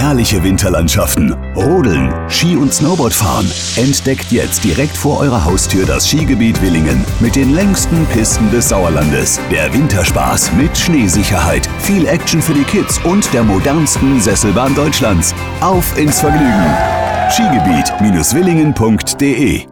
herrliche Winterlandschaften, Rodeln, Ski- und Snowboardfahren. Entdeckt jetzt direkt vor eurer Haustür das Skigebiet Willingen mit den längsten Pisten des Sauerlandes. Der Winterspaß mit Schneesicherheit, viel Action für die Kids und der modernsten Sesselbahn Deutschlands. Auf ins Vergnügen! Skigebiet-willingen.de